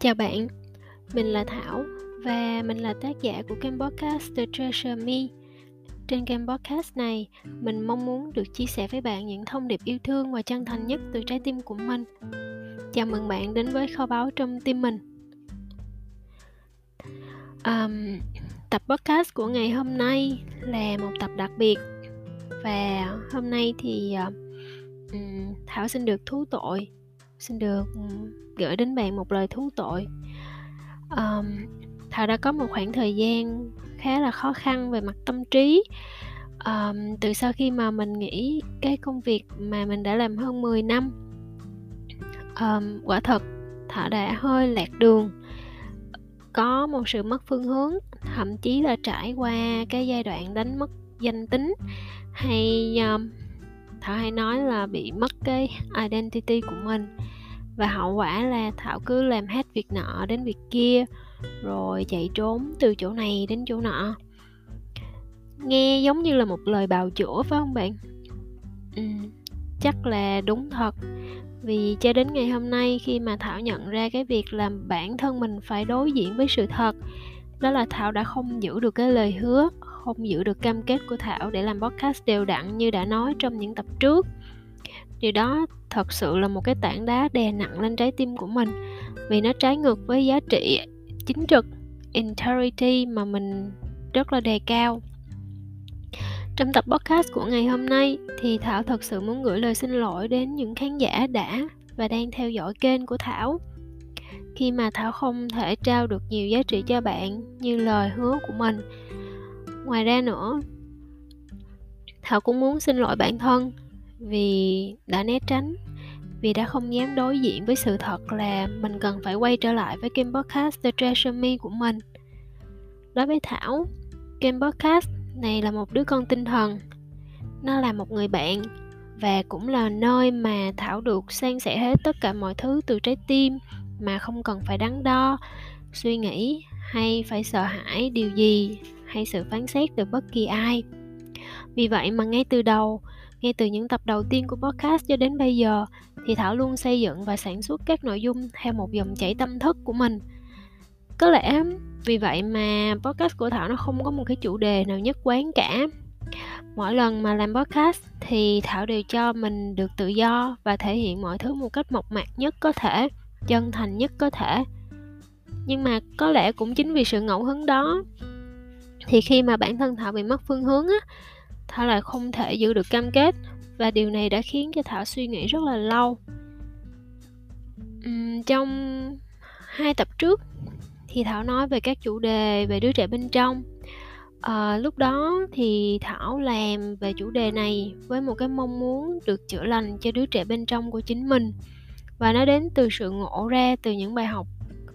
Chào bạn, mình là Thảo và mình là tác giả của kênh podcast The Treasure Me. Trên kênh podcast này, mình mong muốn được chia sẻ với bạn những thông điệp yêu thương và chân thành nhất từ trái tim của mình. Chào mừng bạn đến với kho báu trong tim mình. Um, tập podcast của ngày hôm nay là một tập đặc biệt và hôm nay thì uh, um, Thảo xin được thú tội, xin được ờ, gửi đến bạn một lời thú tội. Um, thảo đã có một khoảng thời gian khá là khó khăn về mặt tâm trí. Um, từ sau khi mà mình nghĩ cái công việc mà mình đã làm hơn 10 năm um, quả thật thảo đã hơi lạc đường. Có một sự mất phương hướng thậm chí là trải qua cái giai đoạn đánh mất danh tính hay um, thảo hay nói là bị mất cái identity của mình. Và hậu quả là thảo cứ làm hết việc nọ đến việc kia rồi chạy trốn từ chỗ này đến chỗ nọ. Nghe giống như là một lời bào chữa phải không bạn? Ừ, chắc là đúng thật. Vì cho đến ngày hôm nay khi mà thảo nhận ra cái việc làm bản thân mình phải đối diện với sự thật đó là thảo đã không giữ được cái lời hứa không giữ được cam kết của thảo để làm podcast đều đặn như đã nói trong những tập trước điều đó thật sự là một cái tảng đá đè nặng lên trái tim của mình, vì nó trái ngược với giá trị chính trực, integrity mà mình rất là đề cao trong tập podcast của ngày hôm nay thì Thảo thật sự muốn gửi lời xin lỗi đến những khán giả đã và đang theo dõi kênh của Thảo khi mà Thảo không thể trao được nhiều giá trị cho bạn như lời hứa của mình. Ngoài ra nữa, Thảo cũng muốn xin lỗi bản thân vì đã né tránh vì đã không dám đối diện với sự thật là mình cần phải quay trở lại với kênh podcast The Treasure Me của mình. Đối với Thảo, kênh podcast này là một đứa con tinh thần. Nó là một người bạn và cũng là nơi mà Thảo được san sẻ hết tất cả mọi thứ từ trái tim mà không cần phải đắn đo, suy nghĩ hay phải sợ hãi điều gì hay sự phán xét từ bất kỳ ai. Vì vậy mà ngay từ đầu, ngay từ những tập đầu tiên của podcast cho đến bây giờ thì Thảo luôn xây dựng và sản xuất các nội dung theo một dòng chảy tâm thức của mình. Có lẽ vì vậy mà podcast của Thảo nó không có một cái chủ đề nào nhất quán cả. Mỗi lần mà làm podcast thì Thảo đều cho mình được tự do và thể hiện mọi thứ một cách mộc mạc nhất có thể, chân thành nhất có thể. Nhưng mà có lẽ cũng chính vì sự ngẫu hứng đó thì khi mà bản thân Thảo bị mất phương hướng á Thảo lại không thể giữ được cam kết và điều này đã khiến cho Thảo suy nghĩ rất là lâu. Uhm, trong hai tập trước thì Thảo nói về các chủ đề về đứa trẻ bên trong. À, lúc đó thì Thảo làm về chủ đề này với một cái mong muốn được chữa lành cho đứa trẻ bên trong của chính mình và nó đến từ sự ngộ ra từ những bài học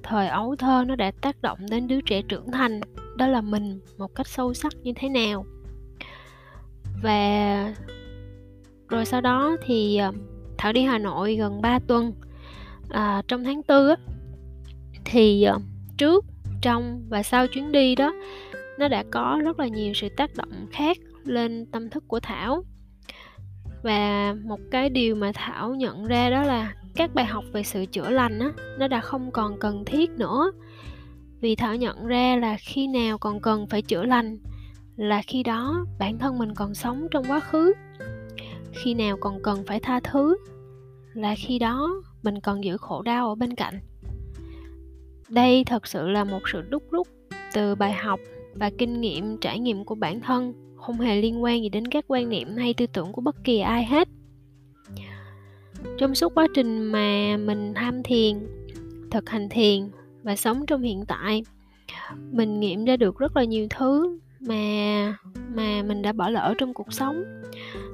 thời ấu thơ nó đã tác động đến đứa trẻ trưởng thành đó là mình một cách sâu sắc như thế nào. Và rồi sau đó thì ờ, thảo đi hà nội gần 3 tuần à, trong tháng tư á thì ờ, trước trong và sau chuyến đi đó nó đã có rất là nhiều sự tác động khác lên tâm thức của thảo. Và một cái điều mà thảo nhận ra đó là các bài học về sự chữa lành á, nó đã không còn cần thiết nữa. Vì thảo nhận ra là khi nào còn cần phải chữa lành là khi đó bản thân mình còn sống trong quá khứ. Khi nào còn cần phải tha thứ là khi đó mình còn giữ khổ đau ở bên cạnh. Đây thật sự là một sự đúc rút từ bài học và kinh nghiệm, trải nghiệm của bản thân, không hề liên quan gì đến các quan niệm hay tư tưởng của bất kỳ ai hết trong suốt quá trình mà mình tham thiền, thực hành thiền và sống trong hiện tại, mình nghiệm ra được rất là nhiều thứ mà mà mình đã bỏ lỡ trong cuộc sống.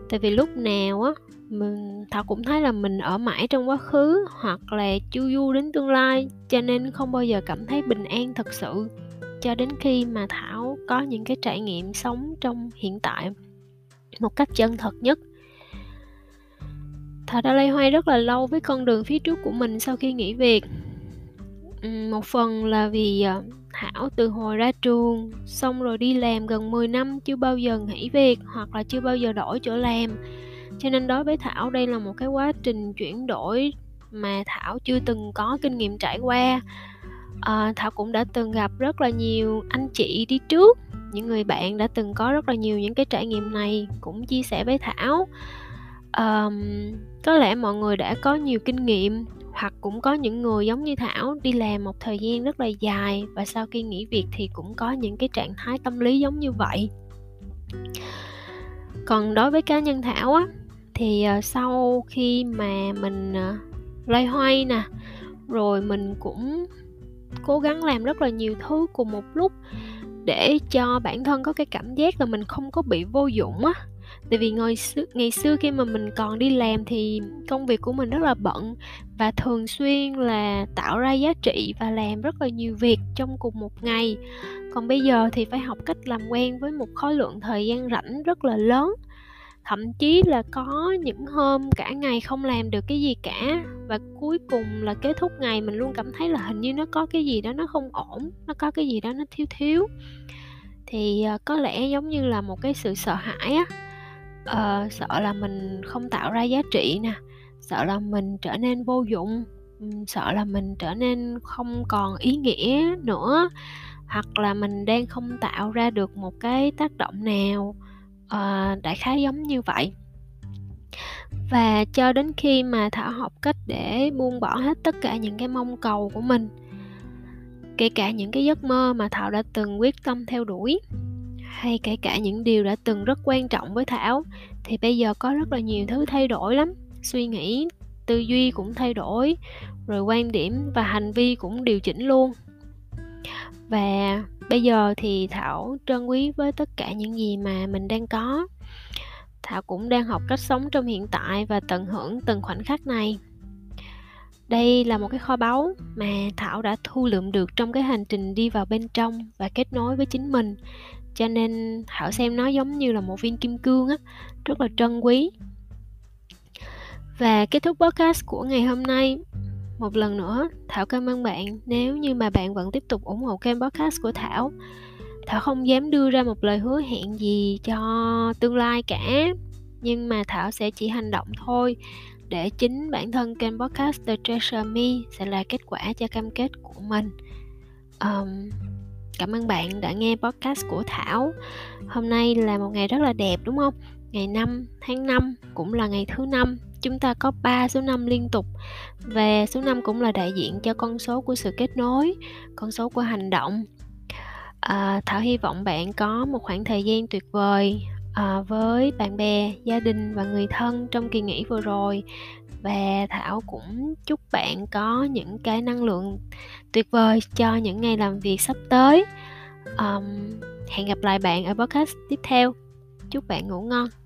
Tại vì lúc nào á, mình thảo cũng thấy là mình ở mãi trong quá khứ hoặc là chu du đến tương lai, cho nên không bao giờ cảm thấy bình an thật sự cho đến khi mà thảo có những cái trải nghiệm sống trong hiện tại một cách chân thật nhất thảo đã lay hoay rất là lâu với con đường phía trước của mình sau khi nghỉ việc. Một phần là vì ờ, Thảo từ hồi ra trường xong rồi đi làm gần 10 năm chưa bao giờ nghỉ việc hoặc là chưa bao giờ đổi chỗ làm. Cho nên đối với Thảo đây là một cái quá trình chuyển đổi mà Thảo chưa từng có kinh nghiệm trải qua. À, thảo cũng đã từng gặp rất là nhiều anh chị đi trước những người bạn đã từng có rất là nhiều những cái trải nghiệm này cũng chia sẻ với thảo um, có lẽ mọi người đã có nhiều kinh nghiệm hoặc cũng có những người giống như thảo đi làm một thời gian rất là dài và sau khi nghỉ việc thì cũng có những cái trạng thái tâm lý giống như vậy. Còn đối với cá nhân thảo á thì uh, sau khi mà mình uh, loay hoay nè rồi mình cũng cố gắng làm rất là nhiều thứ cùng một lúc để cho bản thân có cái cảm giác là mình không có bị vô dụng á. Tại vì ngày xưa, ngày xưa khi mà mình còn đi làm thì công việc của mình rất là bận và thường xuyên là tạo ra giá trị và làm rất là nhiều việc trong cùng một ngày. Còn bây giờ thì phải học cách làm quen với một khối lượng thời gian rảnh rất là lớn thậm chí là có những hôm cả ngày không làm được cái gì cả và cuối cùng là kết thúc ngày mình luôn cảm thấy là hình như nó có cái gì đó nó không ổn nó có cái gì đó nó thiếu thiếu. Thì ờ, có lẽ giống như là một cái sự sợ hãi á ờ, sợ là mình không tạo ra giá trị nè sợ là mình trở nên vô dụng sợ là mình trở nên không còn ý nghĩa nữa hoặc là mình đang không tạo ra được một cái tác động nào uh, đại khái giống như vậy. Và cho đến khi mà thảo học cách để buông bỏ hết tất cả những cái mong cầu của mình kể cả những cái giấc mơ mà thảo đã từng quyết tâm theo đuổi hay kể cả những điều đã từng rất quan trọng với thảo thì bây giờ có rất là nhiều thứ thay đổi lắm. Suy nghĩ tư duy cũng thay đổi rồi quan điểm và hành vi cũng điều chỉnh luôn và bây giờ thì thảo trân quý với tất cả những gì mà mình đang có. Thảo cũng đang học cách sống trong hiện tại và tận hưởng từng khoảnh khắc này. Đây là một cái kho báu mà thảo đã thu lượm được trong cái hành trình đi vào bên trong và kết nối với chính mình. Cho nên thảo xem nó giống như là một viên kim cương á, rất là trân quý. Và kết thúc podcast của ngày hôm nay một lần nữa thảo cảm ơn bạn. Nếu như mà bạn vẫn tiếp tục ủng hộ kênh podcast của thảo thảo không dám đưa ra một lời hứa hẹn gì cho tương lai cả. Nhưng mà thảo sẽ chỉ hành động thôi để chính bản thân kênh podcast The Treasure Me sẽ là kết quả cho cam kết của mình. Um, cảm ơn bạn đã nghe podcast của thảo. Hôm nay là một ngày rất là đẹp đúng không? Ngày 5 tháng 5 cũng là ngày thứ năm chúng ta có 3 số năm liên tục. Và số năm cũng là đại diện cho con số của sự kết nối con số của hành động. À, thảo hy vọng bạn có một khoảng thời gian tuyệt vời à, với bạn bè gia đình và người thân trong kỳ nghỉ vừa rồi. Và thảo cũng chúc bạn có những cái năng lượng tuyệt vời cho những ngày làm việc sắp tới. Um, hẹn gặp lại bạn ở podcast tiếp theo. Chúc bạn ngủ ngon.